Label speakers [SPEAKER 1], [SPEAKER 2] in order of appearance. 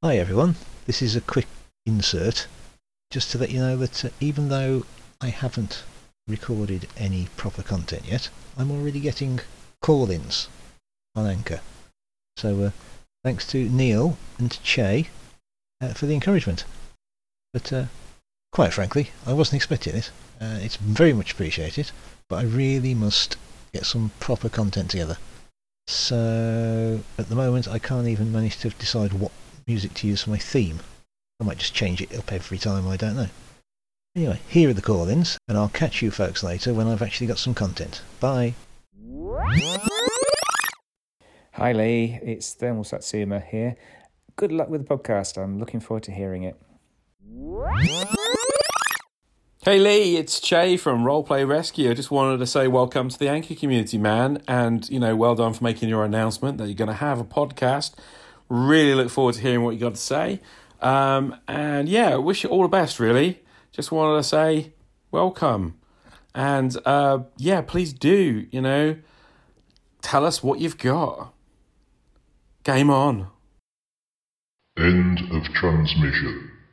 [SPEAKER 1] Hi everyone, this is a quick insert just to let you know that uh, even though I haven't recorded any proper content yet, I'm already getting call ins on Anchor. So uh, thanks to Neil and Che uh, for the encouragement. But uh, quite frankly, I wasn't expecting it. Uh, it's very much appreciated, but I really must get some proper content together. So at the moment, I can't even manage to decide what music to use for my theme. I might just change it up every time, I don't know. Anyway, here are the call ins, and I'll catch you folks later when I've actually got some content. Bye.
[SPEAKER 2] Hi Lee, it's Thermal Satsuma here. Good luck with the podcast. I'm looking forward to hearing it.
[SPEAKER 3] Hey Lee, it's Che from Roleplay Rescue. I just wanted to say welcome to the Anchor community, man, and you know, well done for making your announcement that you're going to have a podcast. Really look forward to hearing what you got to say. Um, and yeah, wish you all the best. Really, just wanted to say welcome, and uh, yeah, please do. You know, tell us what you've got. Game on.
[SPEAKER 4] End of transmission.